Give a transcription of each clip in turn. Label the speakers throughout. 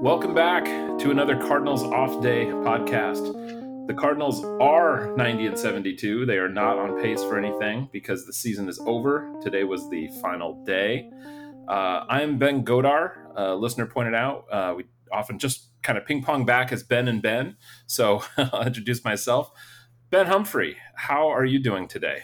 Speaker 1: Welcome back to another Cardinals Off Day podcast. The Cardinals are 90 and 72. They are not on pace for anything because the season is over. Today was the final day. Uh, I'm Ben Godar. A listener pointed out uh, we often just kind of ping pong back as Ben and Ben. So I'll introduce myself. Ben Humphrey, how are you doing today?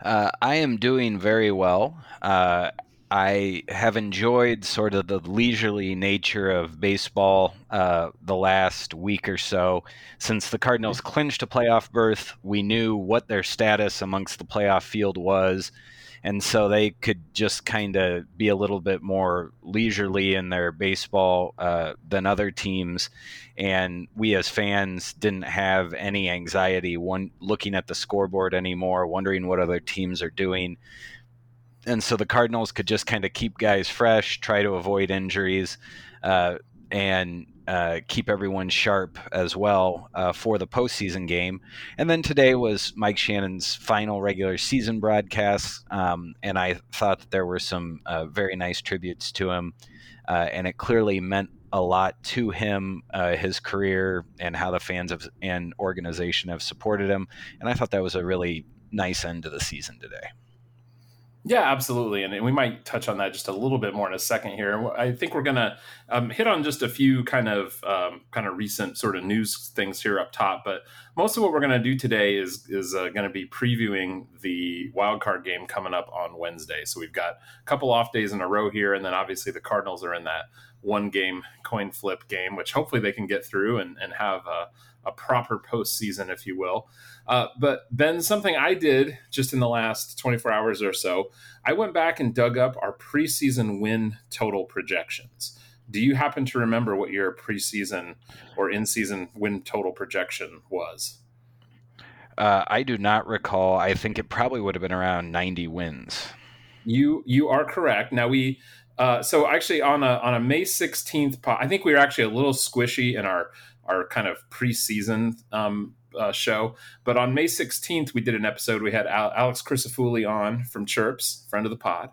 Speaker 2: Uh, I am doing very well. Uh, I have enjoyed sort of the leisurely nature of baseball uh, the last week or so. Since the Cardinals clinched a playoff berth, we knew what their status amongst the playoff field was and so they could just kind of be a little bit more leisurely in their baseball uh, than other teams. And we as fans didn't have any anxiety one looking at the scoreboard anymore, wondering what other teams are doing. And so the Cardinals could just kind of keep guys fresh, try to avoid injuries, uh, and uh, keep everyone sharp as well uh, for the postseason game. And then today was Mike Shannon's final regular season broadcast, um, and I thought there were some uh, very nice tributes to him, uh, and it clearly meant a lot to him, uh, his career, and how the fans of, and organization have supported him. And I thought that was a really nice end to the season today.
Speaker 1: Yeah, absolutely, and we might touch on that just a little bit more in a second here. I think we're gonna um, hit on just a few kind of um, kind of recent sort of news things here up top, but most of what we're gonna do today is is uh, going to be previewing the wild card game coming up on Wednesday. So we've got a couple off days in a row here, and then obviously the Cardinals are in that one game coin flip game, which hopefully they can get through and, and have a, a proper postseason, if you will. Uh, but Ben, something I did just in the last 24 hours or so, I went back and dug up our preseason win total projections. Do you happen to remember what your preseason or in season win total projection was?
Speaker 2: Uh, I do not recall. I think it probably would have been around 90 wins.
Speaker 1: You you are correct. Now we uh, so actually on a on a May 16th, I think we were actually a little squishy in our our kind of preseason um, uh, show. But on May 16th, we did an episode. We had Al- Alex Crisafulli on from Chirps, friend of the pod,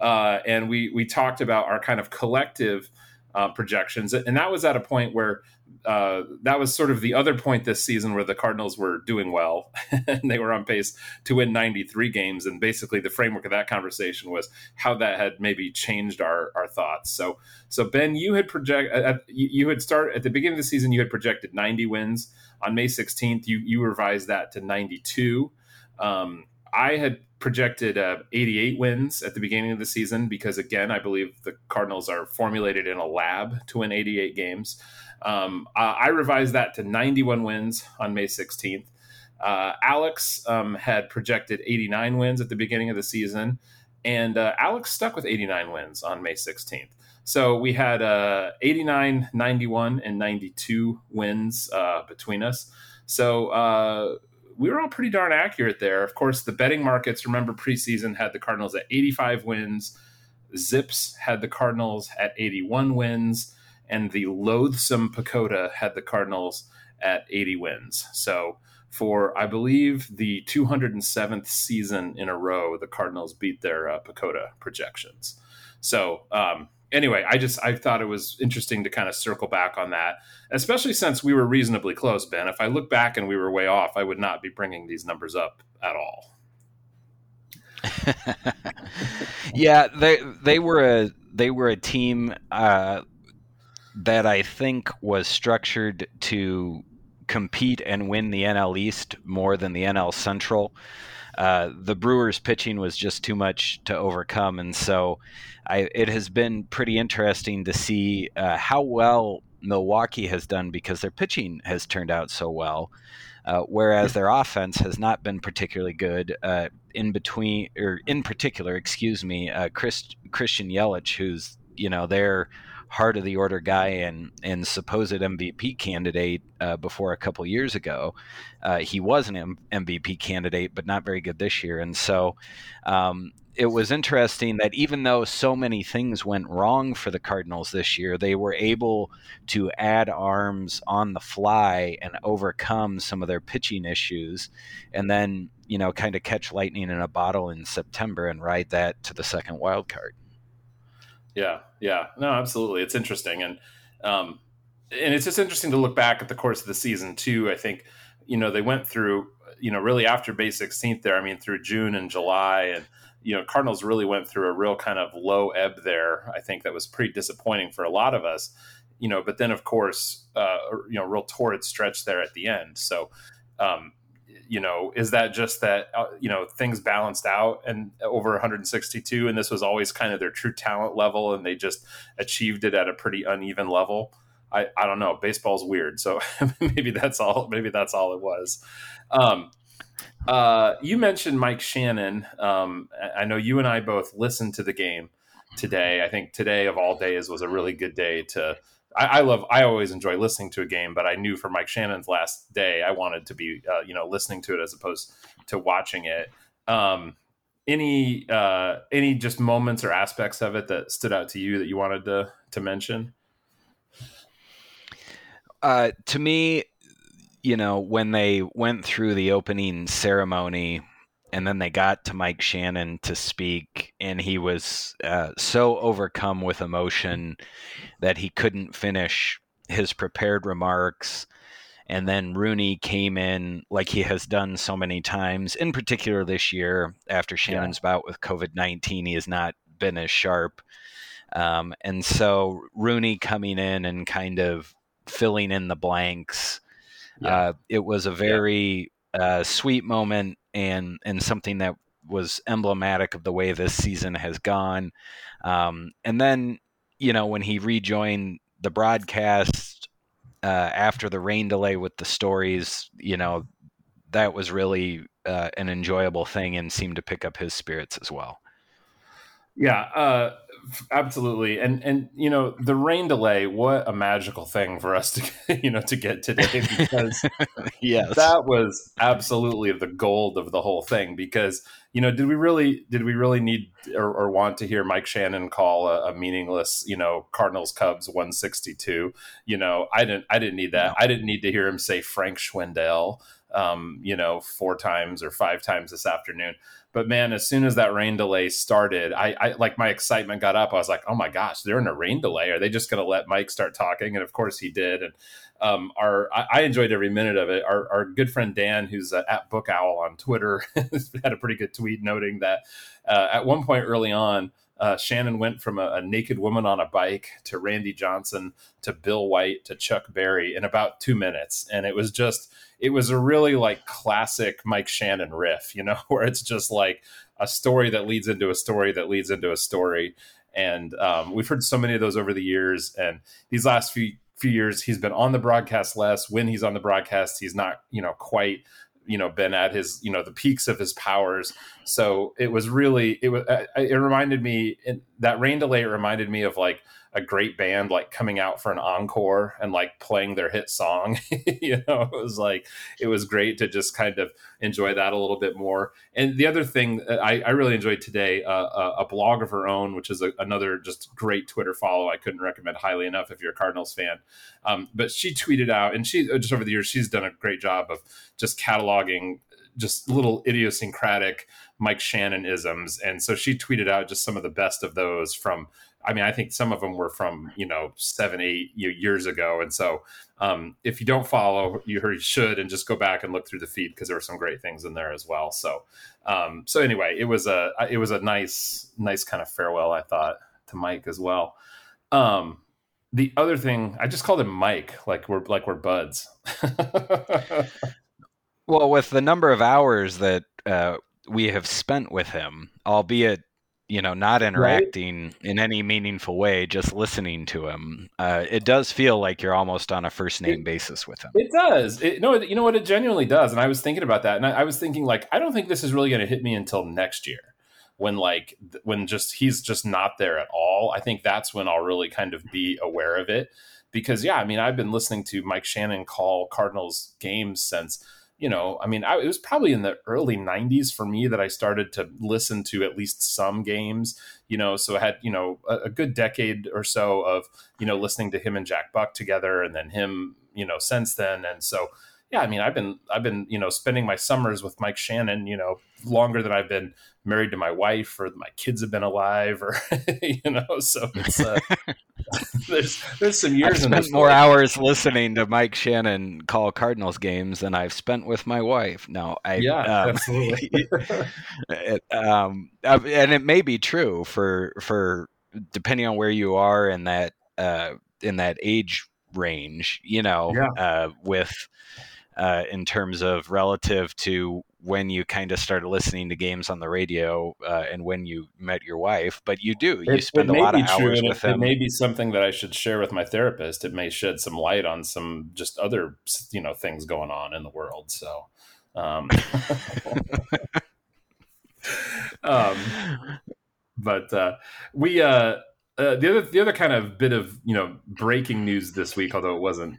Speaker 1: uh, and we we talked about our kind of collective uh, projections, and that was at a point where uh, that was sort of the other point this season where the Cardinals were doing well and they were on pace to win 93 games. And basically, the framework of that conversation was how that had maybe changed our, our thoughts. So, so Ben, you had project uh, you had started at the beginning of the season. You had projected 90 wins on May 16th. You you revised that to 92. Um, I had projected uh, 88 wins at the beginning of the season because, again, I believe the Cardinals are formulated in a lab to win 88 games. Um, I revised that to 91 wins on May 16th. Uh, Alex um, had projected 89 wins at the beginning of the season, and uh, Alex stuck with 89 wins on May 16th. So we had uh, 89, 91, and 92 wins uh, between us. So uh, we were all pretty darn accurate there. Of course, the betting markets, remember preseason, had the Cardinals at 85 wins. Zips had the Cardinals at 81 wins and the loathsome PECOTA had the Cardinals at 80 wins. So for I believe the 207th season in a row, the Cardinals beat their uh, PECOTA projections. So um, anyway, I just I thought it was interesting to kind of circle back on that, especially since we were reasonably close. Ben, if I look back and we were way off, I would not be bringing these numbers up at all.
Speaker 2: yeah, they they were a they were a team. Uh, that I think was structured to compete and win the NL East more than the NL Central. Uh, the Brewers' pitching was just too much to overcome, and so I, it has been pretty interesting to see uh, how well Milwaukee has done because their pitching has turned out so well, uh, whereas their offense has not been particularly good. Uh, in between, or in particular, excuse me, uh, Chris, Christian Yelich, who's you know their heart of the order guy and and supposed MVP candidate uh, before a couple years ago. Uh, he was an M- MVP candidate, but not very good this year. And so um, it was interesting that even though so many things went wrong for the Cardinals this year, they were able to add arms on the fly and overcome some of their pitching issues, and then you know kind of catch lightning in a bottle in September and ride that to the second wild card.
Speaker 1: Yeah, yeah, no, absolutely. It's interesting, and Um, and it's just interesting to look back at the course of the season too. I think, you know, they went through, you know, really after May 16th there, I mean, through June and July and, you know, Cardinals really went through a real kind of low ebb there. I think that was pretty disappointing for a lot of us, you know, but then of course, uh, you know, real torrid stretch there at the end. So, um, you know, is that just that, uh, you know, things balanced out and over 162 and this was always kind of their true talent level and they just achieved it at a pretty uneven level? I, I don't know. Baseball's weird, so maybe that's all. Maybe that's all it was. Um, uh, you mentioned Mike Shannon. Um, I know you and I both listened to the game today. I think today of all days was a really good day to. I, I love. I always enjoy listening to a game, but I knew for Mike Shannon's last day, I wanted to be, uh, you know, listening to it as opposed to watching it. Um, any uh, any just moments or aspects of it that stood out to you that you wanted to to mention?
Speaker 2: Uh, to me, you know, when they went through the opening ceremony and then they got to Mike Shannon to speak, and he was uh, so overcome with emotion that he couldn't finish his prepared remarks. And then Rooney came in like he has done so many times, in particular this year after Shannon's yeah. bout with COVID 19. He has not been as sharp. Um, and so Rooney coming in and kind of filling in the blanks. Yeah. Uh, it was a very. Sweet moment and and something that was emblematic of the way this season has gone. Um, and then you know when he rejoined the broadcast uh, after the rain delay with the stories, you know that was really uh, an enjoyable thing and seemed to pick up his spirits as well.
Speaker 1: Yeah, uh, absolutely. And and you know the rain delay what a magical thing for us to you know to get today because yes. that was absolutely the gold of the whole thing because you know did we really did we really need or, or want to hear mike shannon call a, a, meaningless you know cardinals cubs 162 you know i didn't i didn't need that. No. i didn't need to hear him say frank schwindel um, you know, four times or five times this afternoon. But man, as soon as that rain delay started, I, I like my excitement got up. I was like, oh my gosh, they're in a rain delay. Are they just going to let Mike start talking? And of course he did. And um, our I, I, enjoyed every minute of it. Our, our good friend Dan, who's uh, at Book Owl on Twitter, had a pretty good tweet noting that uh, at one point early on, uh, Shannon went from a, a, naked woman on a bike to Randy Johnson to Bill White to Chuck Berry in about two minutes, and it was just it was a really like classic Mike Shannon riff, you know, where it's just like a story that leads into a story that leads into a story, and um, we've heard so many of those over the years, and these last few few years he's been on the broadcast less. When he's on the broadcast he's not you know quite you know been at his you know the peaks of his powers. So it was really it was it reminded me that rain delay reminded me of like a great band like coming out for an encore and like playing their hit song you know it was like it was great to just kind of enjoy that a little bit more. And the other thing i, I really enjoyed today uh, a, a, blog of her own which is a, another just great twitter follow. I couldn't recommend highly enough if you're a cardinals fan. Um, but she tweeted out and she just over the years she's done a great job of just cataloging just little idiosyncratic Mike Shannon isms. And so she tweeted out just some of the best of those from I mean, I think some of them were from you know seven, eight years ago, and so um, if you don't follow, you should, and just go back and look through the feed because there were some great things in there as well. So, um, so anyway, it was a it was a nice, nice kind of farewell, I thought, to Mike as well. Um, the other thing, I just called him Mike, like we're like we're buds.
Speaker 2: well, with the number of hours that uh, we have spent with him, albeit you know, not interacting right? in any meaningful way, just listening to him, uh, it does feel like you're almost on a first name basis with him.
Speaker 1: It does. It, no, you know what? It genuinely does. And I was thinking about that, and I, I was thinking like, I don't think this is really going to hit me until next year, when like when just he's just not there at all. I think that's when I'll really kind of be aware of it, because yeah, I mean, I've been listening to Mike Shannon call Cardinals games since you know, I mean, I, it was probably in the early 90s for me that I started to listen to at least some games, you know, so I had, you know, a, a, good decade or so of, you know, listening to him and Jack Buck together and then him, you know, since then. And so, yeah, I mean, I've been I've been you know spending my summers with Mike Shannon, you know, longer than I've been married to my wife or my kids have been alive, or you know, so it's uh, there's there's some years.
Speaker 2: I've spent more life. hours listening to Mike Shannon call Cardinals games than I've spent with my wife. No, I
Speaker 1: yeah, um, absolutely.
Speaker 2: it, um, and it may be true for for depending on where you are in that uh, in that age range, you know, yeah. uh, with uh, in terms of relative to when you kind of started listening to games on the radio uh, and when you met your wife. But you do you it, spend it a lot of hours with
Speaker 1: it,
Speaker 2: them.
Speaker 1: It may be something that I should share with my therapist. It may shed some light on some just other you know things going on in the world. So. Um, um, but uh, we uh, uh, the other the other kind of bit of you know breaking news this week, although it wasn't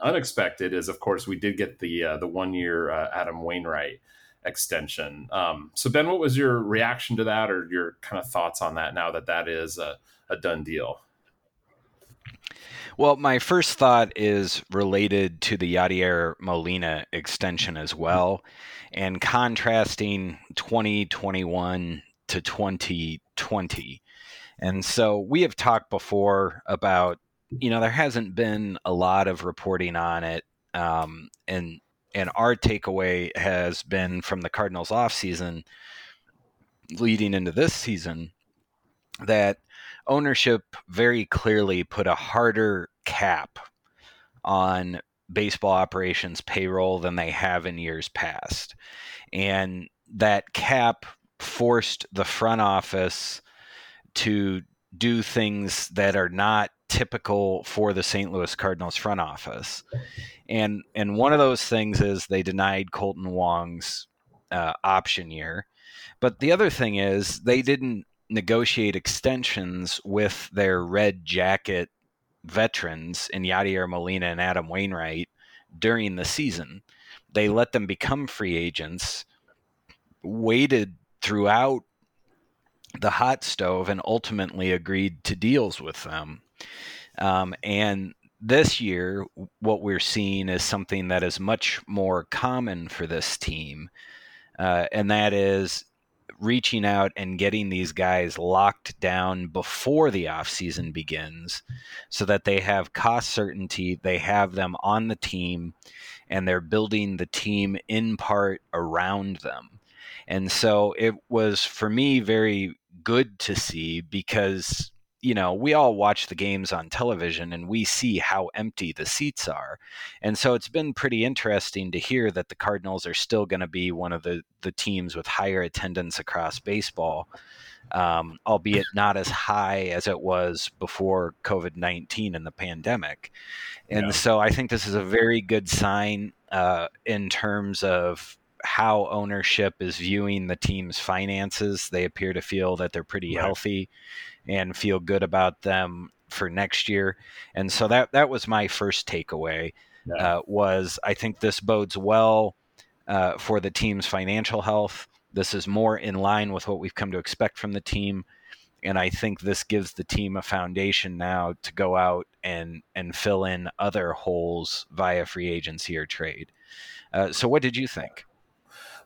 Speaker 1: unexpected, is of course we did get the uh, the one year uh, Adam Wainwright extension. Um, so Ben, what was your reaction to that, or your kind of thoughts on that now that that is a, a done deal?
Speaker 2: Well, my first thought is related to the Yadier Molina extension as well, and contrasting 2021 to 2020 and so we have talked before about, you know, there hasn't been a lot of reporting on it. Um, and and our takeaway has been from the Cardinals off season leading into this season that ownership very clearly put a harder cap on baseball operations payroll than they have in years past. And that cap forced the front office to do things that are not typical for the St. Louis Cardinals front office. And and one of those things is they denied Kolten Wong's uh, option year. But the other thing is they didn't negotiate extensions with their red jacket veterans in Yadier Molina and Adam Wainwright during the season. They let them become free agents, waited throughout the hot stove and ultimately agreed to deals with them. Um, and this year, what we're seeing is something that is much more common for this team, uh, and that is reaching out and getting these guys locked down before the offseason begins so that they have cost certainty, they have them on the team, and they're building the team in part around them. And so it was for me very good to see because you know, we all watch the games on television and we see how empty the seats are. And so it's been pretty interesting to hear that the Cardinals are still going to be one of the, the teams with higher attendance across baseball, um, albeit not as high as it was before COVID 19 and the pandemic. And yeah. so I think this is a very good sign uh, in terms of how ownership is viewing the team's finances. They appear to feel that they're pretty right. healthy and feel good about them for next year. And so that that was my first takeaway. Yeah. Uh, was I think this bodes well uh, for the team's financial health. This is more in line with what we've come to expect from the team, and I think this gives the team a foundation now to go out and and fill in other holes via free agency or trade. Uh, so, what did you think?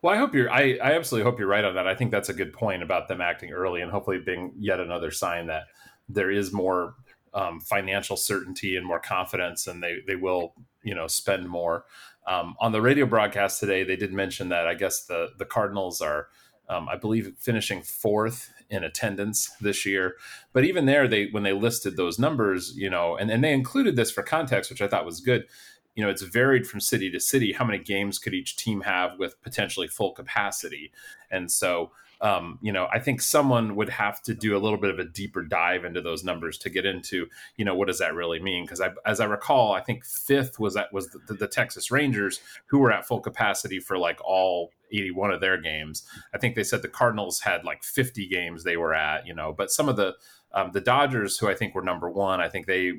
Speaker 1: Well, I hope you're. I, I absolutely hope you're right on that. I think that's a good point about them acting early, and hopefully being yet another sign that there is more um, financial certainty and more confidence, and they they will you know spend more. Um, on the radio broadcast today, they did mention that I guess the the Cardinals are, um, I believe, finishing fourth in attendance this year. But even there, they when they listed those numbers, you know, and and they included this for context, which I thought was good you know it's varied from city to city how many games could each team have with potentially full capacity? And so um, you know i think someone would have to do a little bit of a deeper dive into those numbers to get into you know what does that really mean? Because I, as i recall i think fifth was that was the, the texas rangers who were at full capacity for like all 81 of their games. I think they said the cardinals had like 50 games they were at you know but some of the um, the Dodgers, who I think were number one, I think they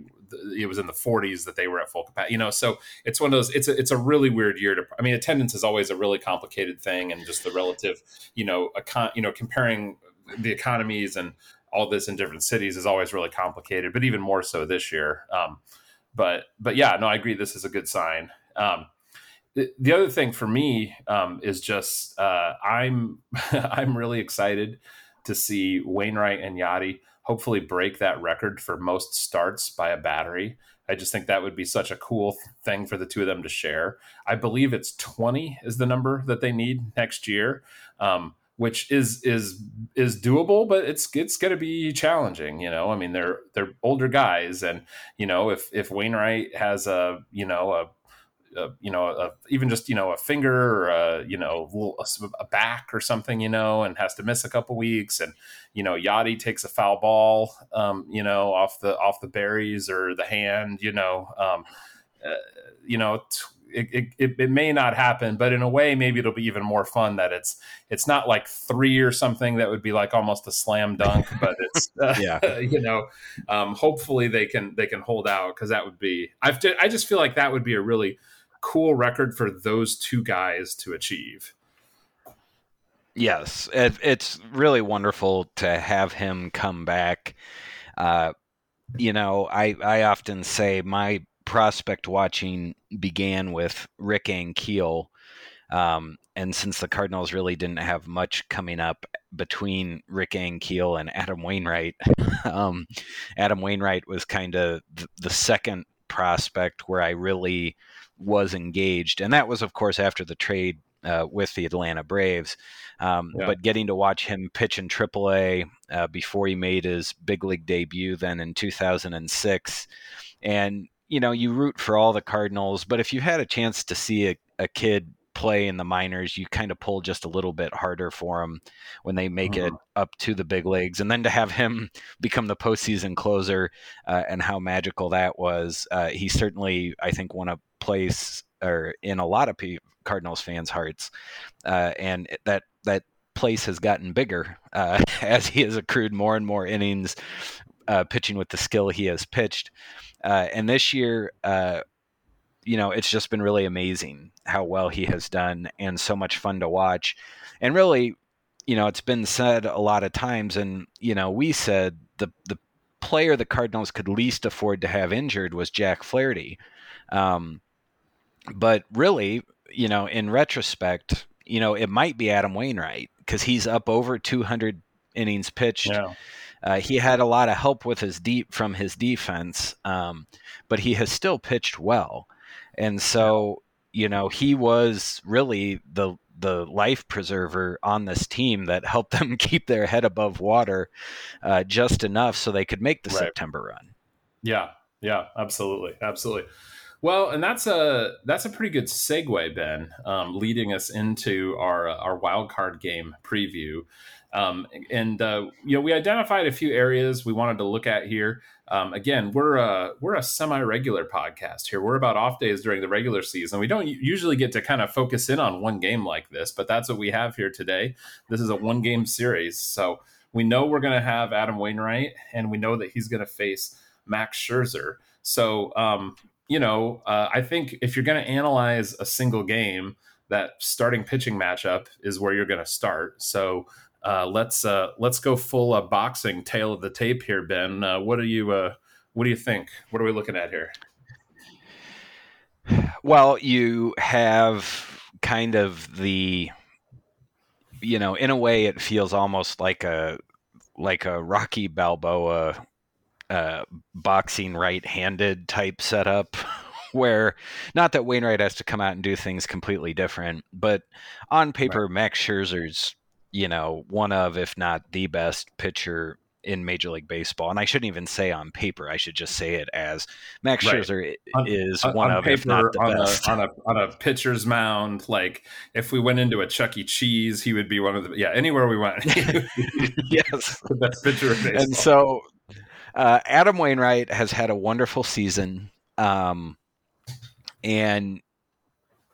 Speaker 1: it was in the 40s that they were at full capacity. You know, so it's one of those. It's a it's a really weird year to. I mean, attendance is always a really complicated thing, and just the relative, you know, econ, you know, comparing the economies and all this in different cities is always really complicated. But even more so this year. Um, but but yeah, no, I agree. This is a good sign. Um, the other thing for me um, is just uh, I'm I'm really excited to see Wainwright and Yadi hopefully break that record for most starts by a battery. I just think that would be such a cool thing for the two of them to share. I believe it's 20 is the number that they need next year, um, which is is is doable, but it's it's going to be challenging. You know, I mean they're they're older guys, and you know if if Wainwright has a you know a a, you know, a, even just you know a finger or a you know a, a, back or something, you know, and has to miss a couple weeks, and you know Yadi takes a foul ball, um, you know, off the off the berries or the hand, you know, um, uh, you know. T- it, it, it, may not happen, but in a way, maybe it'll be even more fun that it's it's not like three or something that would be like almost a slam dunk, but it's uh, yeah, you know, um, hopefully they can they can hold out because that would be I've I just feel like that would be a really cool record for those two guys to achieve.
Speaker 2: Yes, it, it's really wonderful to have him come back. Uh, you know, I, I often say my prospect watching began with Rick Ankiel. Um, and since the Cardinals really didn't have much coming up between Rick Ankiel and Adam Wainwright, um, Adam Wainwright was kind of the, the second prospect where I really was engaged, and that was, of course, after the trade uh, with the Atlanta Braves. Um, yeah. But getting to watch him pitch in AAA uh, before he made his big league debut, then in 2006, and you know you root for all the Cardinals, but if you had a chance to see a, a kid play in the minors, you kind of pull just a little bit harder for him when they make mm-hmm. it up to the big leagues. And then to have him become the postseason closer uh, and how magical that was, uh, he certainly, I think, won a place or in a lot of Cardinals fans' hearts. Uh, and that, that place has gotten bigger uh, as he has accrued more and more innings uh, pitching with the skill he has pitched. Uh, and this year, you know, it's just been really amazing how well he has done and so much fun to watch. And really, you know, it's been said a lot of times, and, you know, we said the, the player the Cardinals could least afford to have injured was Jack Flaherty. Um, but really, you know, in retrospect, you know, it might be Adam Wainwright because he's up over 200 innings pitched. Yeah. Uh, he had a lot of help with his deep from his defense, um, but he has still pitched well. And so, you know, he was really the the life preserver on this team that helped them keep their head above water uh, just enough so they could make the right. September run.
Speaker 1: Yeah, yeah, absolutely, absolutely. Well, and that's a that's a pretty good segue, Ben, um, leading us into our our wild card game preview. Um, and uh, you know, we identified a few areas we wanted to look at here. Um, again, we're a we're a semi-regular podcast here. We're about off days during the regular season. We don't usually get to kind of focus in on one game like this, but that's what we have here today. This is a one-game series, so we know we're going to have Adam Wainwright, and we know that he's going to face Max Scherzer. So, um, you know, uh, I think if you're going to analyze a single game, that starting pitching matchup is where you're going to start. So uh, let's uh, let's go full uh, boxing tail of the tape here, Ben. Uh, what do you uh, what do you think? What are we looking at here?
Speaker 2: Well, you have kind of the, you know, in a way, it feels almost like a like a Rocky Balboa uh, boxing right-handed type setup. where not that Wainwright has to come out and do things completely different, but on paper, right. Max Scherzer's you know, one of, if not the best pitcher in Major League Baseball. And I shouldn't even say on paper. I should just say it as Max right. Scherzer is on, one on of, paper, if not the
Speaker 1: on
Speaker 2: best.
Speaker 1: A, on a on a pitcher's mound, like if we went into a Chuck E. Cheese, he would be one of the yeah. Anywhere we went,
Speaker 2: yes,
Speaker 1: the best pitcher of baseball.
Speaker 2: And so, uh, Adam Wainwright has had a wonderful season, um, and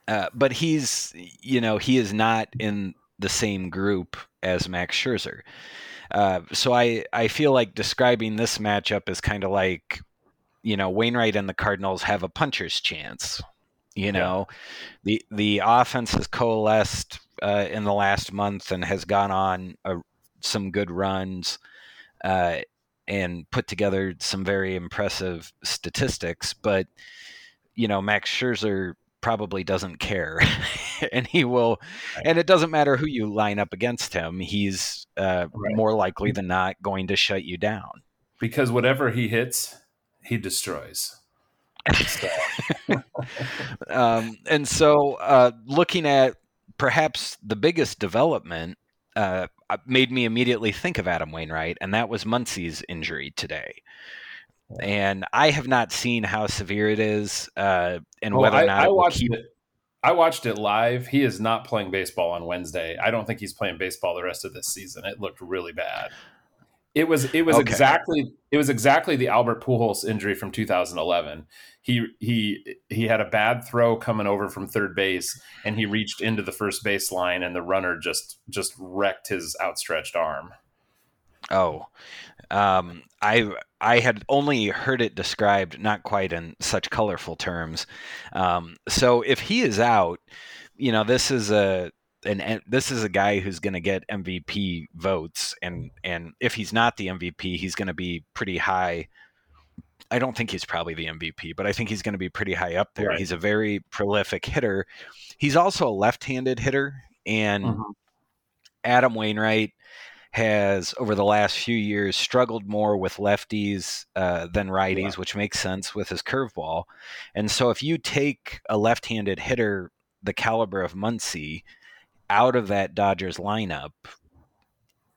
Speaker 2: uh, but he's you know he is not in the same group as Max Scherzer. Uh, so I, I feel like describing this matchup is kind of like, you know, Wainwright and the Cardinals have a puncher's chance. You know, yeah. the the offense has coalesced uh, in the last month and has gone on a, some good runs uh, and put together some very impressive statistics. But you know, Max Scherzer probably doesn't care, and he will. Right. And it doesn't matter who you line up against him; he's uh, right. more likely than not going to shut you down.
Speaker 1: Because whatever he hits, he destroys.
Speaker 2: um, and so, uh, looking at perhaps the biggest development uh, made me immediately think of Adam Wainwright, and that was Muncy's injury today. And I have not seen how severe it is, uh, and well, whether or not
Speaker 1: I, I watched keep... it. I watched it live. He is not playing baseball on Wednesday. I don't think he's playing baseball the rest of this season. It looked really bad. It was it was okay. exactly it was exactly the Albert Pujols injury from 2011. He he he had a bad throw coming over from third base, and he reached into the first base line, and the runner just just wrecked his outstretched arm.
Speaker 2: Oh, um, I I had only heard it described not quite in such colorful terms. Um, so if he is out, you know, this is a and this is a guy who's going to get MVP votes, and and if he's not the MVP, he's going to be pretty high. I don't think he's probably the MVP, but I think he's going to be pretty high up there. Right. He's a very prolific hitter. He's also a left-handed hitter, and mm-hmm. Adam Wainwright has over the last few years struggled more with lefties uh, than righties, yeah. which makes sense with his curveball. And so, if you take a left-handed hitter the caliber of Muncy out of that Dodgers lineup,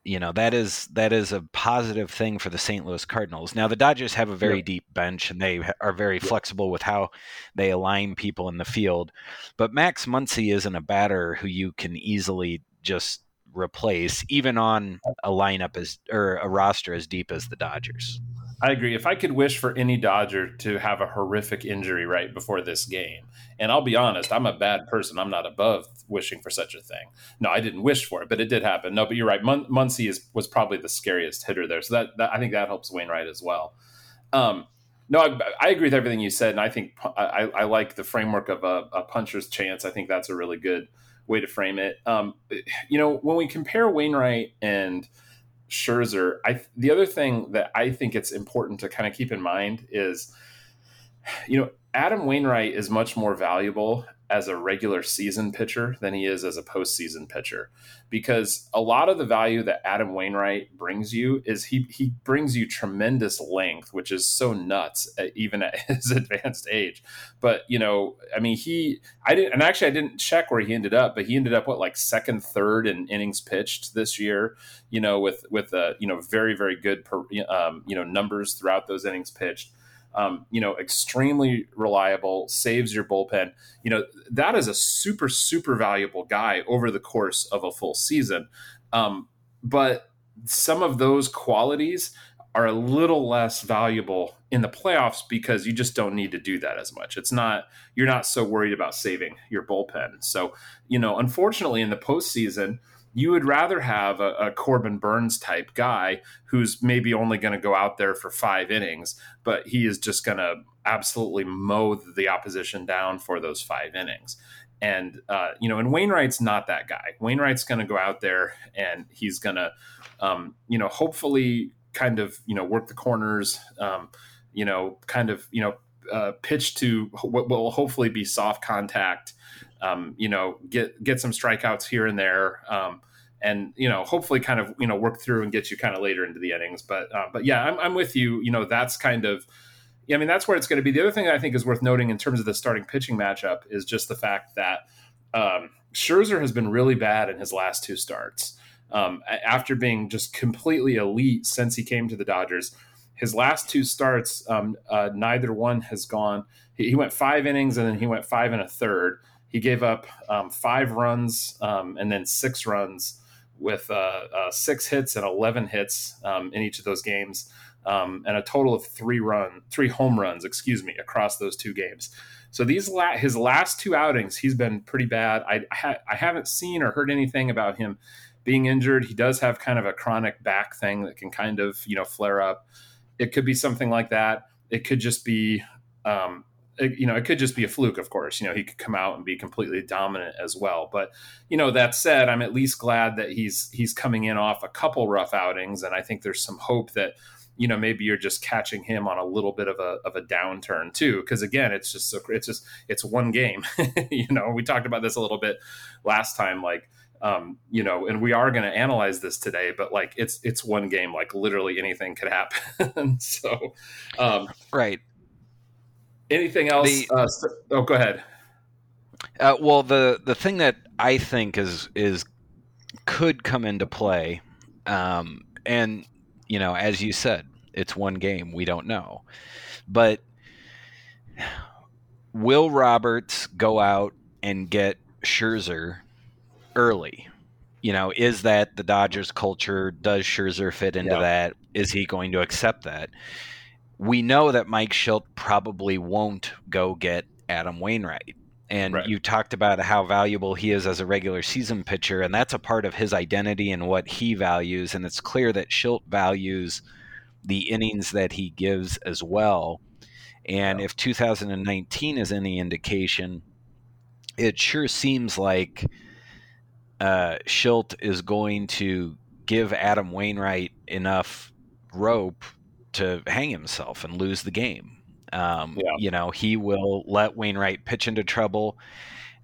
Speaker 2: you know that is that is a positive thing for the St. Louis Cardinals. Now the Dodgers have a very yeah. deep bench and they are very yeah. flexible with how they align people in the field. But Max Muncy isn't a batter who you can easily just replace even on a lineup as or a roster as deep as the Dodgers.
Speaker 1: I agree. If I could wish for any Dodger to have a horrific injury right before this game, and I'll be honest, I'm a bad person. I'm not above wishing for such a thing. No, I didn't wish for it, but it did happen. No, but you're right. Mun- Muncy is was probably the scariest hitter there, so that, that I think that helps Wainwright as well. Um, no, I, I, agree with everything you said, and I think I, I like the framework of a, a, puncher's chance. I think that's a really good way to frame it. Um, you know, when we compare Wainwright and Scherzer. I the other thing that I think it's important to kind of keep in mind is, you know, Adam Wainwright is much more valuable as a regular season pitcher than he is as a postseason pitcher, because a lot of the value that Adam Wainwright brings you is he he brings you tremendous length, which is so nuts at, even at his advanced age. But you know, I mean, he I didn't and actually I didn't check where he ended up, but he ended up what like second, third in innings pitched this year. You know, with with a you know very very good per, um, you know numbers throughout those innings pitched um, you know, extremely reliable, saves your bullpen. You know, that is a super, super valuable guy over the course of a full season. Um, but some of those qualities are a little less valuable in the playoffs because you just don't need to do that as much. It's not you're not so worried about saving your bullpen. So, you know, unfortunately in the postseason, you would rather have a, a, Corbin Burnes type guy who's maybe only going to go out there for five innings, but he is just going to absolutely mow the opposition down for those five innings. And, uh, you know, and Wainwright's not that guy. Wainwright's going to go out there and he's going to, um, you know, hopefully kind of, you know, work the corners, um, you know, kind of, you know, uh, pitch to what will hopefully be soft contact um, you know, get get some strikeouts here and there, um, and you know, hopefully, kind of you know, work through and get you kind of later into the innings. But uh, but yeah, I'm, I'm with you. You know, that's kind of. I mean, that's where it's going to be. The other thing I think is worth noting in terms of the starting pitching matchup is just the fact that um, Scherzer has been really bad in his last two starts. Um, after being just completely elite since he came to the Dodgers, his last two starts, um, uh, neither one has gone. He, he, went five innings and then he went five and a third. He gave up um, five runs um, and then six runs with uh, uh, six hits and 11 hits um, in each of those games, um, and a total of three run, three home runs, excuse me, across those two games. So these la- his last two outings, he's been pretty bad. I ha- I haven't seen or heard anything about him being injured. He does have kind of a chronic back thing that can kind of you know flare up. It could be something like that. It could just be um, you know, it could just be a fluke, of course. You know, he could come out and be completely dominant as well. But you know, that said, I'm at least glad that he's he's coming in off a couple rough outings, and I think there's some hope that you know maybe you're just catching him on a little bit of a of a downturn too. Because again, it's just so it's just it's one game. you know, we talked about this a little bit last time, like. Um, you know, and we are going to analyze this today, but like it's it's one game, like literally anything could happen. so, um,
Speaker 2: right,
Speaker 1: Anything else? The, uh, oh, go ahead.
Speaker 2: Uh, well, the the thing that I think is is could come into play, um, and you know, as you said, it's one game. We don't know, but will Roberts go out and get Scherzer early? You know, is that the Dodgers culture? Does Scherzer fit into yeah. that? Is he going to accept that? We know that Mike Shildt probably won't go get Adam Wainwright. And right. you talked about how valuable he is as a regular season pitcher, and that's a part of his identity and what he values. And it's clear that Shildt values the innings that he gives as well. And yeah. if 2019 is any indication, it sure seems like uh, Shildt is going to give Adam Wainwright enough rope to hang himself and lose the game. Um, yeah. You know, he will let Wainwright pitch into trouble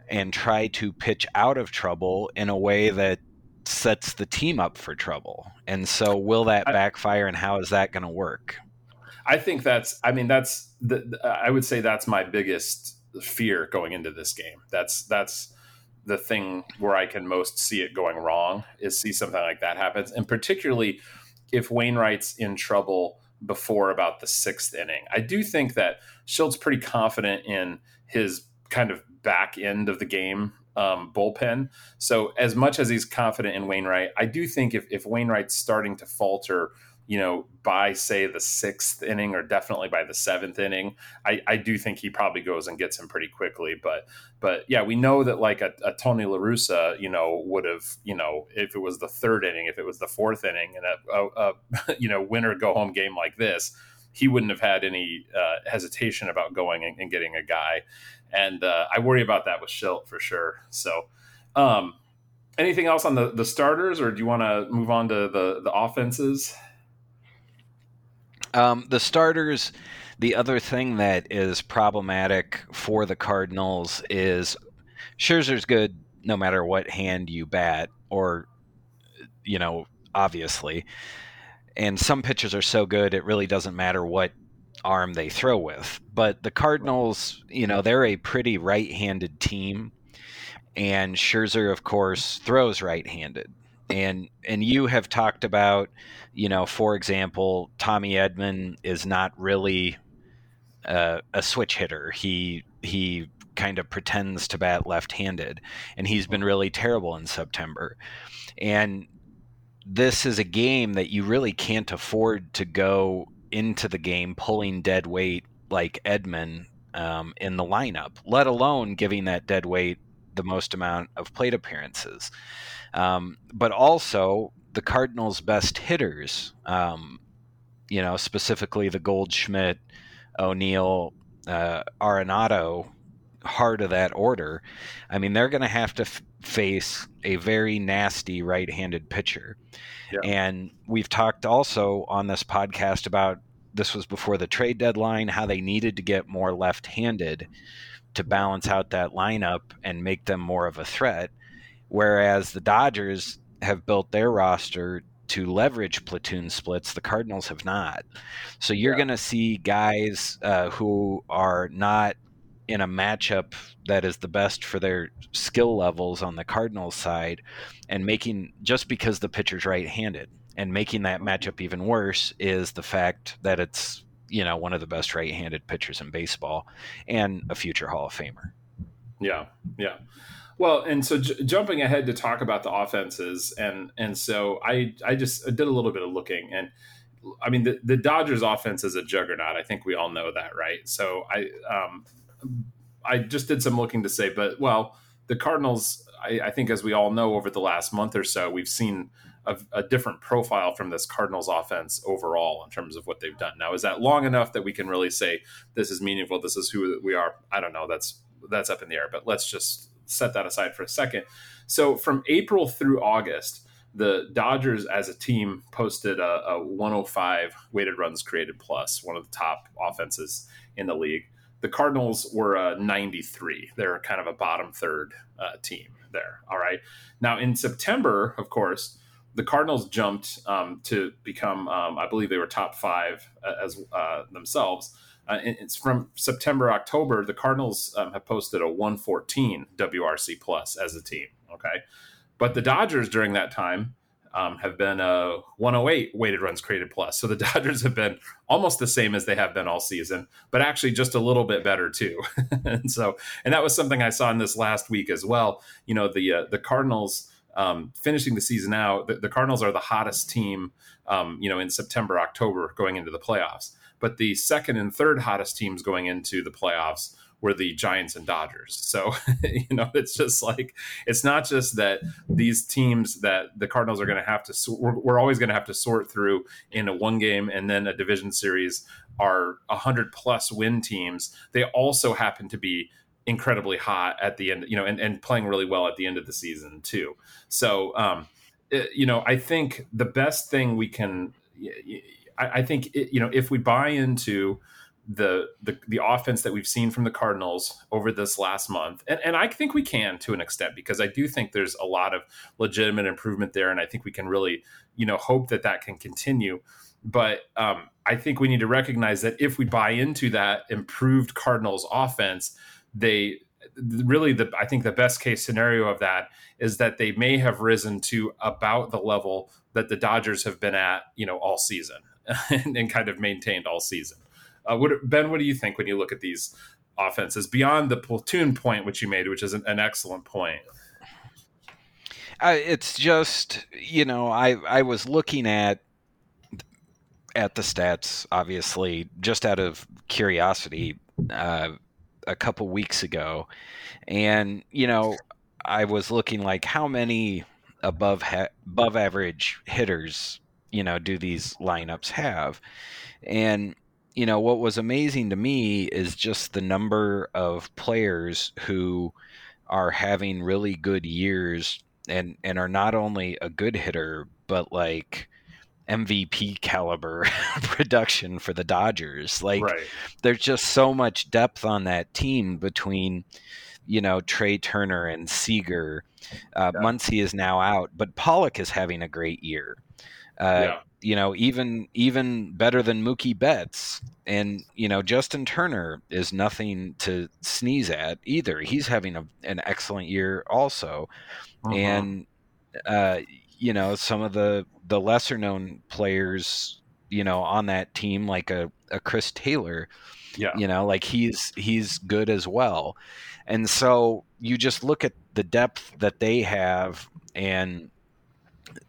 Speaker 2: and try to pitch out of trouble in a way that sets the team up for trouble. And so, will that backfire, and how is that going to work?
Speaker 1: I think that's. I mean, that's. The, I would say that's my biggest fear going into this game. That's that's the thing where I can most see it going wrong is see something like that happens, and particularly if Wainwright's in trouble before about the sixth inning. I do think that Shildt's pretty confident in his kind of back end of the game um, bullpen. So as much as he's confident in Wainwright, I do think if, if Wainwright's starting to falter you know, by say the sixth inning or definitely by the seventh inning, I, I do think he probably goes and gets him pretty quickly. But but yeah, we know that like a, a Tony La Russa, you know, would have, you know, if it was the third inning, if it was the fourth inning, and a, a, a you know winner go home game like this, he wouldn't have had any uh, hesitation about going and, and, getting a guy. And uh, I worry about that with Shildt for sure. So. Um, anything else on the, the starters, or do you want to move on to the, the offenses?
Speaker 2: Um, the starters, the other thing that is problematic for the Cardinals is Scherzer's good no matter what hand you bat, or, you know, obviously. And some pitchers are so good, it really doesn't matter what arm they throw with. But the Cardinals, you know, they're a pretty right handed team. And Scherzer, of course, throws right handed and and you have talked about you know for example tommy edman is not really uh, a switch hitter. He he kind of pretends to bat left-handed and he's been really terrible in september. And this is a game that you really can't afford to go into the game pulling dead weight like edman um, in the lineup let alone giving that dead weight the most amount of plate appearances um, but also the Cardinals' best hitters, um, you know, specifically the Goldschmidt, O'Neill, uh, Arenado, heart of that order. I mean, they're going to have to f- face a very nasty right handed pitcher. Yeah. And we've talked also on this podcast about this was before the trade deadline, how they needed to get more left handed to balance out that lineup and make them more of a threat. Whereas the Dodgers have built their roster to leverage platoon splits, the Cardinals have not. So you're yeah. going to see guys uh, who are not in a matchup that is the best for their skill levels on the Cardinals side, and making just because the pitcher's right-handed, and making that matchup even worse is the fact that it's you know one of the best right-handed pitchers in baseball and a future Hall of Famer.
Speaker 1: Yeah, yeah. Well, and so j- jumping ahead to talk about the offenses, and and so I I just did a little bit of looking, and I mean the, the Dodgers offense is a juggernaut. I think we all know that, right? So I um I just did some looking to say, but well, the Cardinals, I, I think as we all know, over the last month or so, we've seen a, a, different profile from this Cardinals offense overall in terms of what they've done. Now, is that long enough that we can really say this is meaningful? This is who we are. I don't know. That's that's up in the air. But let's just set that aside for a second. So from April through August, the Dodgers as a team posted a, a 105 weighted runs created plus, one of the top offenses in the league. The Cardinals were a 93. They're kind of a bottom third uh, team there. All right. Now in September, of course, the Cardinals jumped um, to become, um, I believe they were top five uh, as uh, themselves. Uh, it's from September, October. The Cardinals um, have posted a 114 WRC plus as a team. Okay, but the Dodgers during that time um, have been a 108 weighted runs created plus. So the Dodgers have been almost the same as they have been all season, but actually just a little bit better too. and so, and that was something I saw in this last week as well. You know, the uh, the Cardinals. Um, finishing the season out, the, the, Cardinals are the hottest team, um, you know, in September, October, going into the playoffs. But the second and third hottest teams going into the playoffs were the Giants and Dodgers. So, you know, it's just like, it's not just that these teams that the Cardinals are going to have to, we're, we're always going to have to sort through in a one game and then a division series are 100 plus win teams. They also happen to be incredibly hot at the end, you know, and, and playing really well at the end of the season, too. So, um, you know, I think the best thing we can, I, I think, it, you know, if we buy into, the, the the offense that we've seen from the Cardinals over this last month, and and I think we can to an extent because I do think there's a lot of legitimate improvement there, and I think we can really you know hope that that can continue. But um, I think we need to recognize that if we buy into that improved Cardinals offense, they really the I think the best case scenario of that is that they may have risen to about the level that the Dodgers have been at, you know, all season and, and kind of maintained all season. Uh, what, ben, what do you think when you look at these offenses beyond the platoon point, which you made, which is an, an excellent point?
Speaker 2: Uh, it's just you know I I was looking at at the stats obviously just out of curiosity uh, a couple weeks ago, and you know I was looking like how many above ha- above average hitters you know do these lineups have, and you know, what was amazing to me is just the number of players who are having really good years and and are not only a good hitter but like MVP caliber production for the Dodgers. Like right. there's just so much depth on that team between you know Trea Turner and Seager. Uh, yeah. Muncy is now out, but Pollock is having a great year. Uh, yeah you know, even even better than Mookie Betts. And you know, Justin Turner is nothing to sneeze at either. He's having a, an excellent year also, uh-huh. and uh, you know, some of the the lesser known players, you know, on that team, like a, a Chris Taylor, yeah, you know, like he's he's good as well. And so you just look at the depth that they have and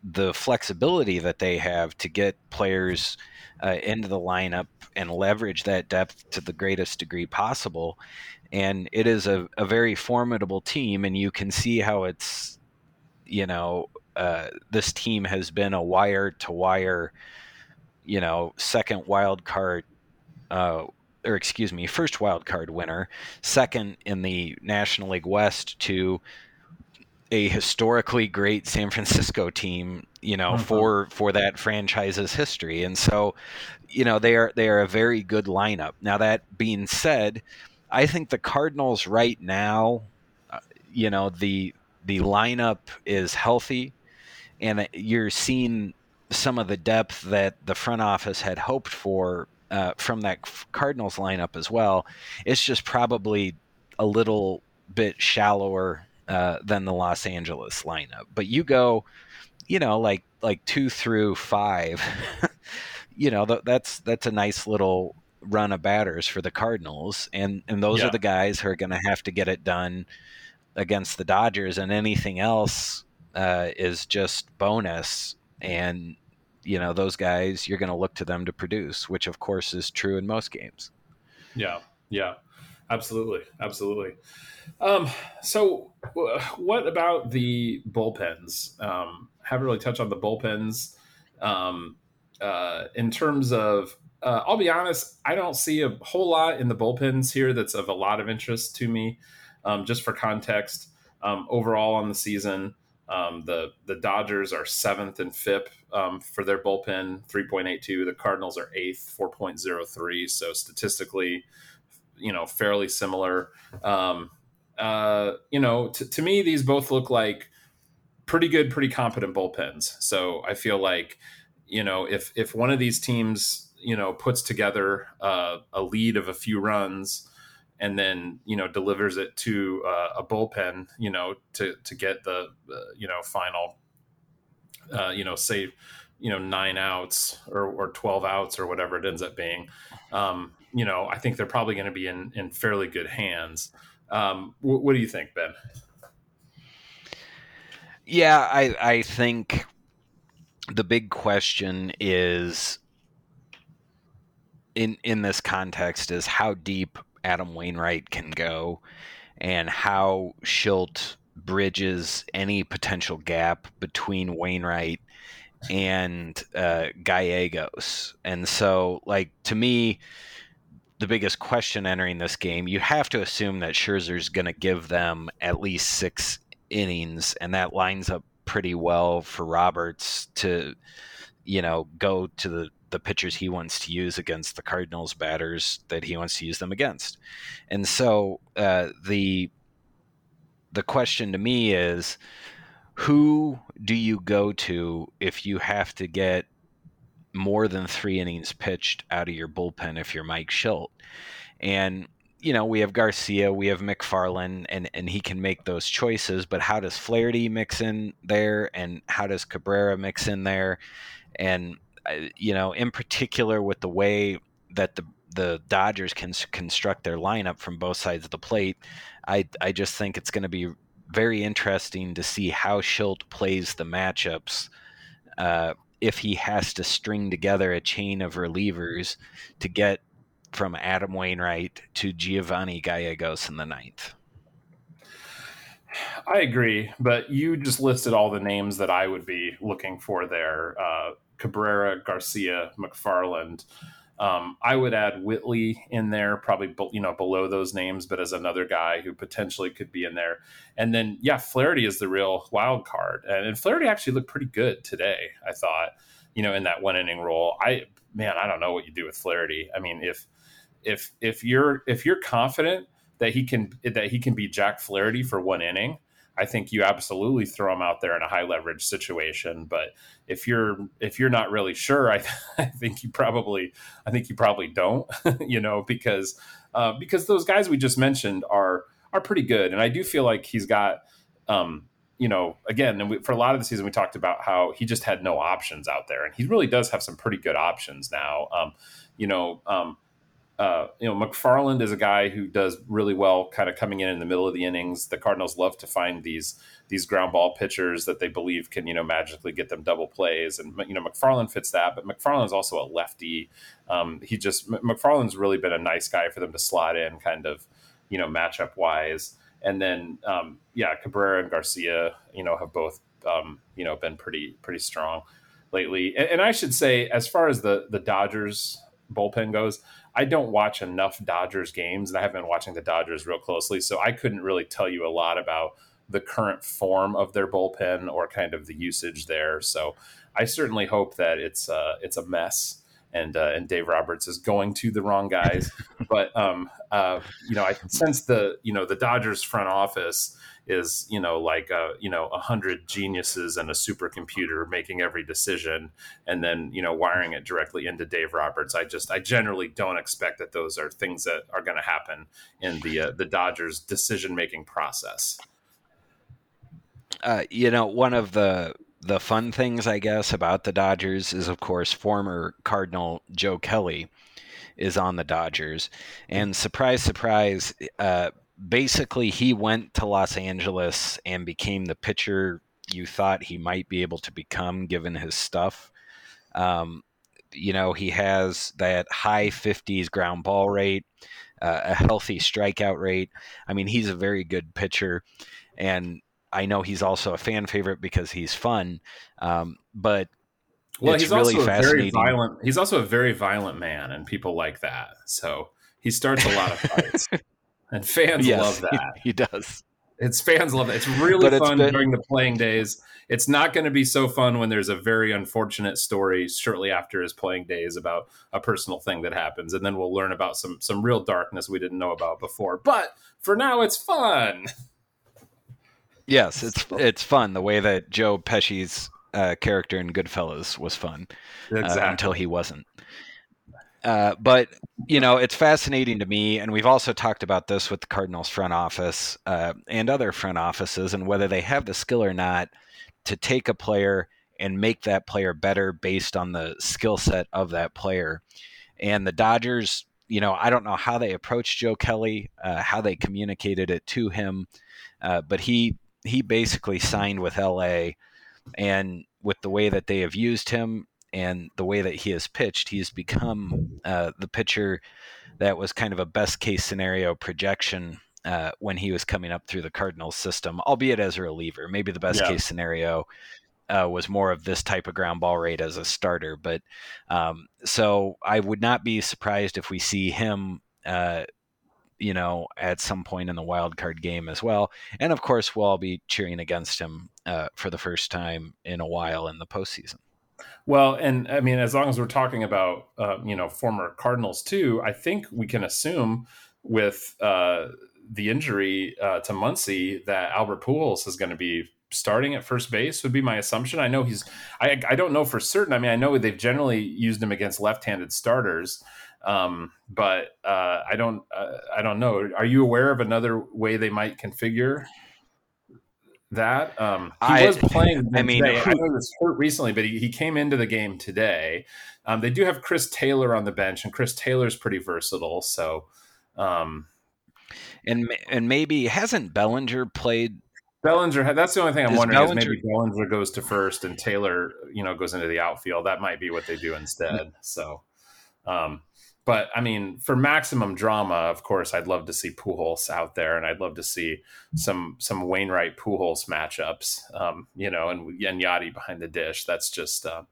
Speaker 2: the flexibility that they have to get players uh, into the lineup and leverage that depth to the greatest degree possible. And it is a, a very formidable team, and you can see how it's, you know, uh, this team has been a wire to wire, you know, second wild card, uh, or excuse me, first wild card winner, second in the National League West to a historically great San Francisco team, you know, mm-hmm. for for that franchise's history. And so, you know, they are they are a very good lineup. Now that being said, I think the Cardinals right now, uh, you know, the the lineup is healthy and you're seeing some of the depth that the front office had hoped for uh, from that Cardinals lineup as well. It's just probably a little bit shallower uh, than the Los Angeles lineup. But you go, you know, like like two through five, you know, th- that's that's a nice little run of batters for the Cardinals, and and those yeah. are the guys who are going to have to get it done against the Dodgers, and anything else uh, is just bonus. And you know, those guys, you're going to look to them to produce, which of course is true in most games.
Speaker 1: Yeah, yeah. Absolutely, absolutely. Um, so, what about the bullpens? Um, haven't really touched on the bullpens. Um, uh, in terms of, uh, I'll be honest, I don't see a whole lot in the bullpens here that's of a lot of interest to me. Um, just for context, um, overall on the season, um, the the Dodgers are seventh and fifth um, for their bullpen, three point eight two. The Cardinals are eighth, four point zero three. So statistically, you know, fairly similar. Um, uh, you know, t- to me, these both look like pretty good, pretty competent bullpens. So I feel like, you know, if if one of these teams, you know, puts together uh, a lead of a few runs and then you know delivers it to uh, a bullpen, you know, to to get the uh, you know final, uh, you know, say, you know, nine outs or or twelve outs or whatever it ends up being. Um, you know, I think they're probably going to be in in fairly good hands. Um, wh- what do you think, Ben?
Speaker 2: Yeah, I I think the big question is in in this context is how deep Adam Wainwright can go and how Shildt bridges any potential gap between Wainwright and uh, Gallegos. And so, like, to me, the biggest question entering this game, you have to assume that Scherzer's going to give them at least six innings, and that lines up pretty well for Roberts to, you know, go to the the pitchers he wants to use against the Cardinals batters that he wants to use them against. And so uh, the the question to me is who do you go to if you have to get more than three innings pitched out of your bullpen if you're Mike Shildt? And you know, we have Garcia, we have McFarland, and, and he can make those choices, but how does Flaherty mix in there and how does Cabrera mix in there? And uh, you know, in particular with the way that the the Dodgers can construct their lineup from both sides of the plate, I I just think it's going to be very interesting to see how Shildt plays the matchups. Uh, if he has to string together a chain of relievers to get from Adam Wainwright to Giovanni Gallegos in the ninth.
Speaker 1: I agree, but you just listed all the names that I would be looking for there. Uh, Cabrera, Garcia, McFarland. Um, I would add Whitley in there, probably you know below those names, but as another guy who potentially could be in there. And then yeah, Flaherty is the real wild card, and, and Flaherty actually looked pretty good today. I thought, you know, in that one inning role. I man, I don't know what you do with Flaherty. I mean, if if if you're if you're confident that he can that he can be Jack Flaherty for one inning, I think you absolutely throw him out there in a high leverage situation. But if you're if you're not really sure, I, I think you probably I think you probably don't, you know, because uh, because those guys we just mentioned are are pretty good, and I do feel like he's got. Um, you know, again, and we, for a lot of the season, we talked about how he just had no options out there, and he really does have some pretty good options now. Um, you know, um, uh, you know, McFarland is a guy who does really well, kind of coming in in the middle of the innings. The Cardinals love to find these these ground ball pitchers that they believe can, you know, magically get them double plays, and you know, McFarland fits that. But McFarland is also a lefty. Um, he just McFarland's really been a nice guy for them to slot in, kind of, you know, matchup wise. And then, um, yeah, Cabrera and Garcia, you know, have both, um, you know, been pretty pretty strong lately. And, and I should say, as far as the the Dodgers bullpen goes. I don't watch enough Dodgers games, and I have been watching the Dodgers real closely, so I couldn't really tell you a lot about the current form of their bullpen or kind of the usage there. So I certainly hope that it's uh, it's a mess and uh, and Dave Roberts is going to the wrong guys. but um, uh, you know, I sense the you know the Dodgers front office is you know like a you know a hundred geniuses and a supercomputer making every decision and then you know wiring it directly into Dave Roberts. I just I generally don't expect that those are things that are going to happen in the uh, the Dodgers decision making process.
Speaker 2: Uh, you know, one of the the fun things, I guess, about the Dodgers is, of course, former Cardinal Joe Kelly is on the Dodgers, and surprise, surprise, uh, basically he went to Los Angeles and became the pitcher you thought he might be able to become given his stuff. Um, you know, he has that high 50s ground ball rate. uh, a healthy strikeout rate. I mean, he's a very good pitcher, and I know he's also a fan favorite because he's fun. Um, but
Speaker 1: well, he's really also a very violent. He's also a very violent man, and people like that. So he starts a lot of fights, and fans yes, love that.
Speaker 2: He, he does.
Speaker 1: It's fans love it. It's really fun been... during the playing days. It's not going to be so fun when there's a very unfortunate story shortly after his playing days about a personal thing that happens, and then we'll learn about some some real darkness we didn't know about before. But for now, it's fun.
Speaker 2: Yes, it's it's fun the way that Joe Pesci's uh, character in Goodfellas was fun exactly. uh, until he wasn't. Uh, but you know, it's fascinating to me, and we've also talked about this with the Cardinals front office uh, and other front offices, and whether they have the skill or not to take a player and make that player better based on the skill set of that player. And the Dodgers, you know, I don't know how they approached Joe Kelly, uh, how they communicated it to him, uh, but he he basically signed with LA and with the way that they have used him and the way that he has pitched, he's become uh, the pitcher that was kind of a best case scenario projection uh, when he was coming up through the Cardinals system, albeit as a reliever. Maybe the best yeah. case scenario uh, was more of this type of ground ball rate as a starter. But um, so I would not be surprised if we see him uh, you know, at some point in the wild card game as well. And of course, we'll all be cheering against him uh, for the first time in a while in the postseason.
Speaker 1: Well, and I mean, as long as we're talking about, uh, you know, former Cardinals too, I think we can assume with uh, the injury uh, to Muncy that Albert Pujols is going to be starting at first base would be my assumption. I know he's, I, I don't know for certain. I mean, I know they've generally used him against left-handed starters. Um, but uh, I don't uh, I don't know. Are you aware of another way they might configure that? Um, he I, was playing. I mean. I know was hurt recently, but he, he came into the game today. Um, they do have Chris Taylor on the bench, and Chris Taylor's pretty versatile. So, um,
Speaker 2: and and maybe hasn't Bellinger played
Speaker 1: Bellinger, that's the only thing I'm wondering Bellinger, is maybe Bellinger goes to first and Taylor, you know, goes into the outfield. That might be what they do instead. So, um, but I mean, for maximum drama, of course, I'd love to see Pujols out there, and I'd love to see some some Wainwright Pujols matchups. Um, you know, and and Yadi behind the dish. That's just uh,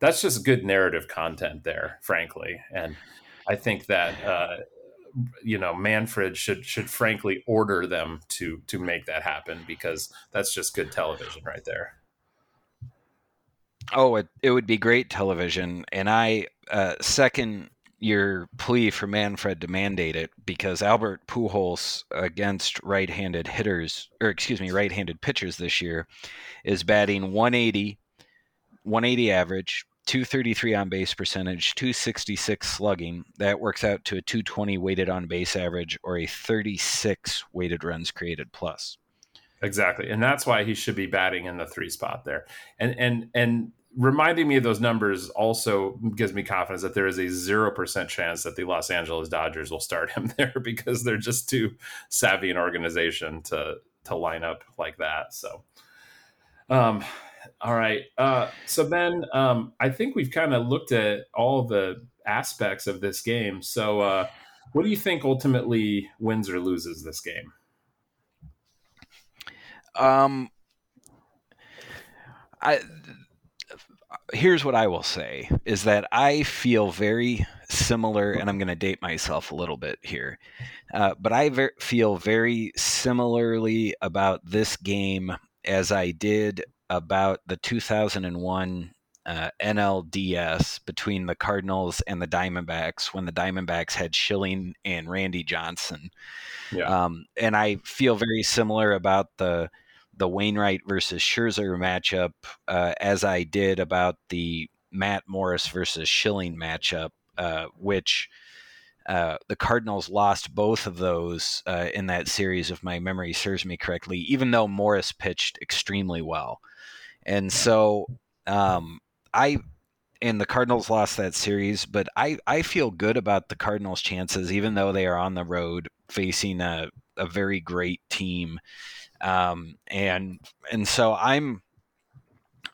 Speaker 1: that's just good narrative content there, frankly. And I think that uh, you know Manfred should should frankly order them to to make that happen because that's just good television right there.
Speaker 2: Oh, it, it would be great television, and I uh, second your plea for Manfred to mandate it because Albert Pujols against right-handed hitters, or excuse me, right-handed pitchers this year, is batting 180, 180 average, 233 on base percentage, 266 slugging. That works out to a 220 weighted on base average or a 36 weighted runs created plus.
Speaker 1: Exactly, and that's why he should be batting in the three spot there. And and and reminding me of those numbers also gives me confidence that there is a 0% chance that the Los Angeles Dodgers will start him there because they're just too savvy an organization to to line up like that. So um all right. Uh so Ben, um I think we've kind of looked at all the aspects of this game. So uh what do you think ultimately wins or loses this game?
Speaker 2: Um I here's what I will say is that I feel very similar, and I'm going to date myself a little bit here, uh, but I ver- feel very similarly about this game as I did about the 2001 uh, NLDS between the Cardinals and the Diamondbacks when the Diamondbacks had Schilling and Randy Johnson. Yeah. Um, and I feel very similar about the the Wainwright versus Scherzer matchup uh, as I did about the Matt Morris versus Schilling matchup, uh, which uh, the Cardinals lost both of those uh, in that series, if my memory serves me correctly, even though Morris pitched extremely well. And so um, I and the Cardinals lost that series, but I, I feel good about the Cardinals' chances, even though they are on the road facing a, a very great team um, and and so I'm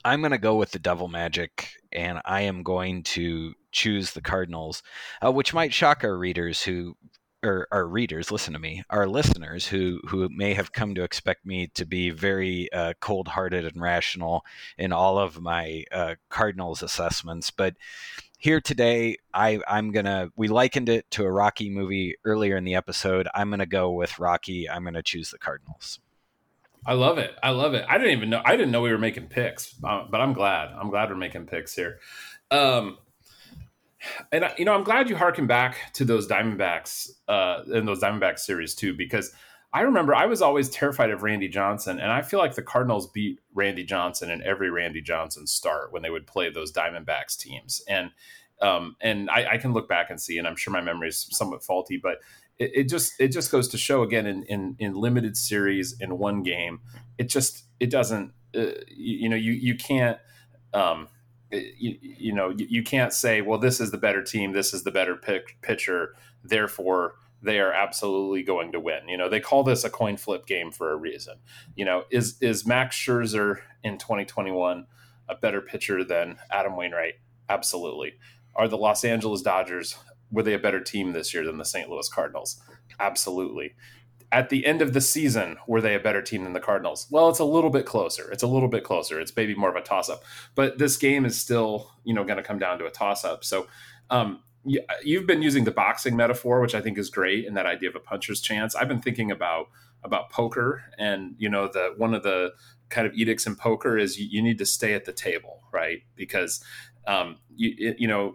Speaker 2: I'm going to go with the Devil Magic, and I am going to choose the Cardinals, uh, which might shock our readers who or our readers, listen to me, our listeners who who may have come to expect me to be very uh, cold-hearted and rational in all of my uh, Cardinals assessments, but here today, I, I'm gonna. We likened it to a Rocky movie earlier in the episode. I'm gonna go with Rocky. I'm gonna choose the Cardinals.
Speaker 1: I love it. I love it. I didn't even know. I didn't know we were making picks, but I'm glad. I'm glad we're making picks here. Um, and you know, I'm glad you harken back to those Diamondbacks uh, in those Diamondback series too, because I remember I was always terrified of Randy Johnson, and I feel like the Cardinals beat Randy Johnson in every Randy Johnson start when they would play those Diamondbacks teams, and um, and I, I, can look back and see, and I'm sure my memory is somewhat faulty, but it, it, just it just goes to show again in, in in limited series in one game, it just it doesn't uh, you, you, know you you can't. Um, you, you, know you, you, can't say well this is the better team this is the better pick, pitcher therefore they are absolutely going to win. You know they call this a coin flip game for a reason. You know is is max scherzer in 2021 a better pitcher than adam wainwright? Absolutely. Are the los angeles dodgers were they a better team this year than the st louis cardinals absolutely at the end of the season, were they a better team than the Cardinals? Well, it's a little bit closer. It's a little bit closer. It's maybe more of a toss up, but this game is still, you know, going to come down to a toss up. So, um, you've been using the boxing metaphor, which I think is great, and that idea of a puncher's chance. I've been thinking about about poker, and you know, the one of the kind of edicts in poker is you, you need to stay at the table, right? Because um, you, you know,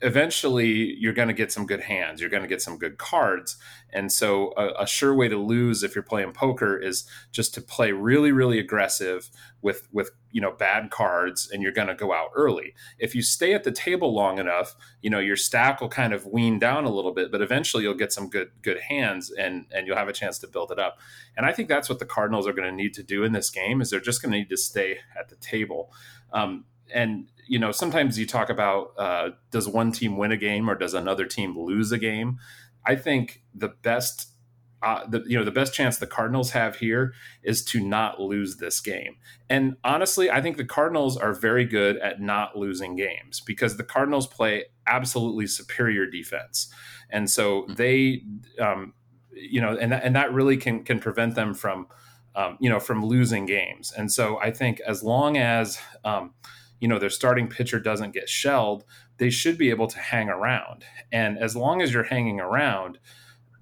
Speaker 1: eventually you're going to get some good hands. You're going to get some good cards. And so a, a, sure way to lose if you're playing poker is just to play really, really aggressive with, with, you know, bad cards and you're going to go out early. If you stay at the table long enough, you know, your stack will kind of wean down a little bit, but eventually you'll get some good, good hands and, and you'll have a chance to build it up. And I think that's what the Cardinals are going to need to do in this game is they're just going to need to stay at the table. Um, and you know, sometimes you talk about uh, does one team win a game or does another team lose a game? I think the best, uh, the you know, the best chance the Cardinals have here is to not lose this game. And honestly, I think the Cardinals are very good at not losing games because the Cardinals play absolutely superior defense, and so mm-hmm. they, um, you know, and that, and that really can can prevent them from. Um, you know, from losing games. And so I think as long as um, you know their starting pitcher doesn't get shelled, they should be able to hang around. And as long as you're hanging around,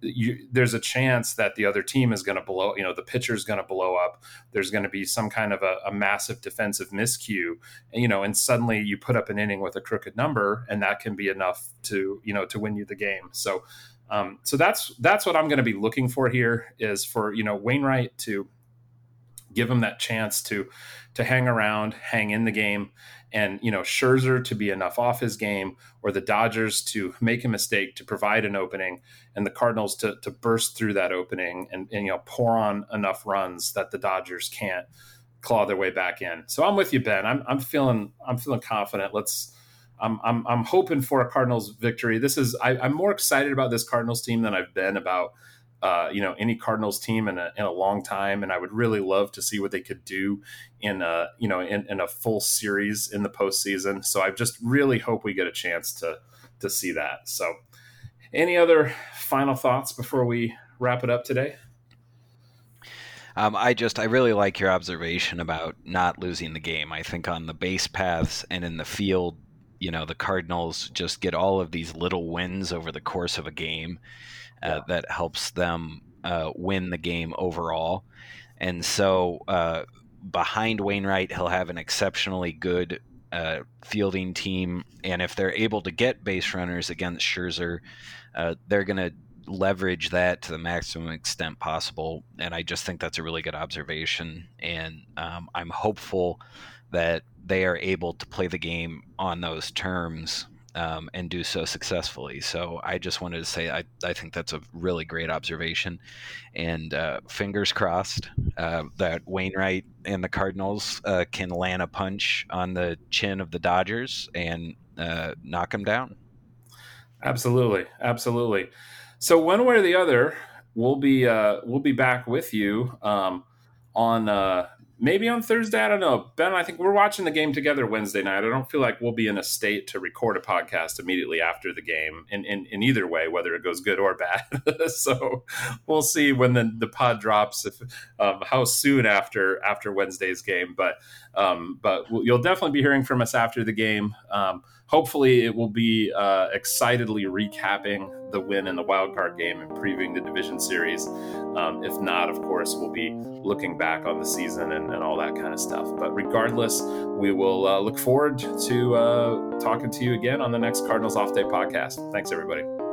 Speaker 1: you, there's a chance that the other team is going to blow, you know, the pitcher is going to blow up. There's going to be some kind of a, a, massive defensive miscue, you know, and suddenly you put up an inning with a crooked number, and that can be enough to, you know, to win you the game. So, um, so that's that's what I'm going to be looking for here is for you know Wainwright to give him that chance to to hang around, hang in the game, and you know Scherzer to be enough off his game, or the Dodgers to make a mistake to provide an opening, and the Cardinals to to burst through that opening and, and you know pour on enough runs that the Dodgers can't claw their way back in. So I'm with you, Ben. I'm I'm feeling I'm feeling confident. Let's. I'm, I'm, I'm hoping for a Cardinals victory. This is I, I'm more excited about this Cardinals team than I've been about uh, you know any Cardinals team in a, in a long time, and I would really love to see what they could do in a you know in, in a full series in the postseason. So I just really hope we get a chance to to see that. So, any other final thoughts before we wrap it up today?
Speaker 2: Um, I just I really like your observation about not losing the game. I think on the base paths and in the field, you know, the Cardinals just get all of these little wins over the course of a game uh, that helps them uh, win the game overall. And so uh, behind Wainwright, he'll have an exceptionally good uh, fielding team. And if they're able to get base runners against Scherzer, uh, they're going to leverage that to the maximum extent possible. And I just think that's a really good observation. And um, I'm hopeful that they are able to play the game on those terms um, and do so successfully. So I just wanted to say I, I think that's a really great observation. And uh, fingers crossed uh, that Wainwright and the Cardinals uh, can land a punch on the chin of the Dodgers and uh, knock them down.
Speaker 1: Absolutely. Absolutely. So one way or the other, we'll be uh, we'll be back with you um, on uh, maybe on Thursday. I don't know. Ben, I think we're watching the game together Wednesday night. I don't feel like we'll be in a state to record a podcast immediately after the game in, in, in either way, whether it goes good or bad. so we'll see when the, the pod drops, if, um, how soon after after Wednesday's game. But um, but you'll definitely be hearing from us after the game. Um, hopefully, it will be uh, excitedly recapping the win in the wild card game and previewing the division series. Um, if not, of course, we'll be looking back on the season and, and all that kind of stuff. But regardless, we will uh, look forward to uh, talking to you again on the next Cardinals Off Day podcast. Thanks, everybody.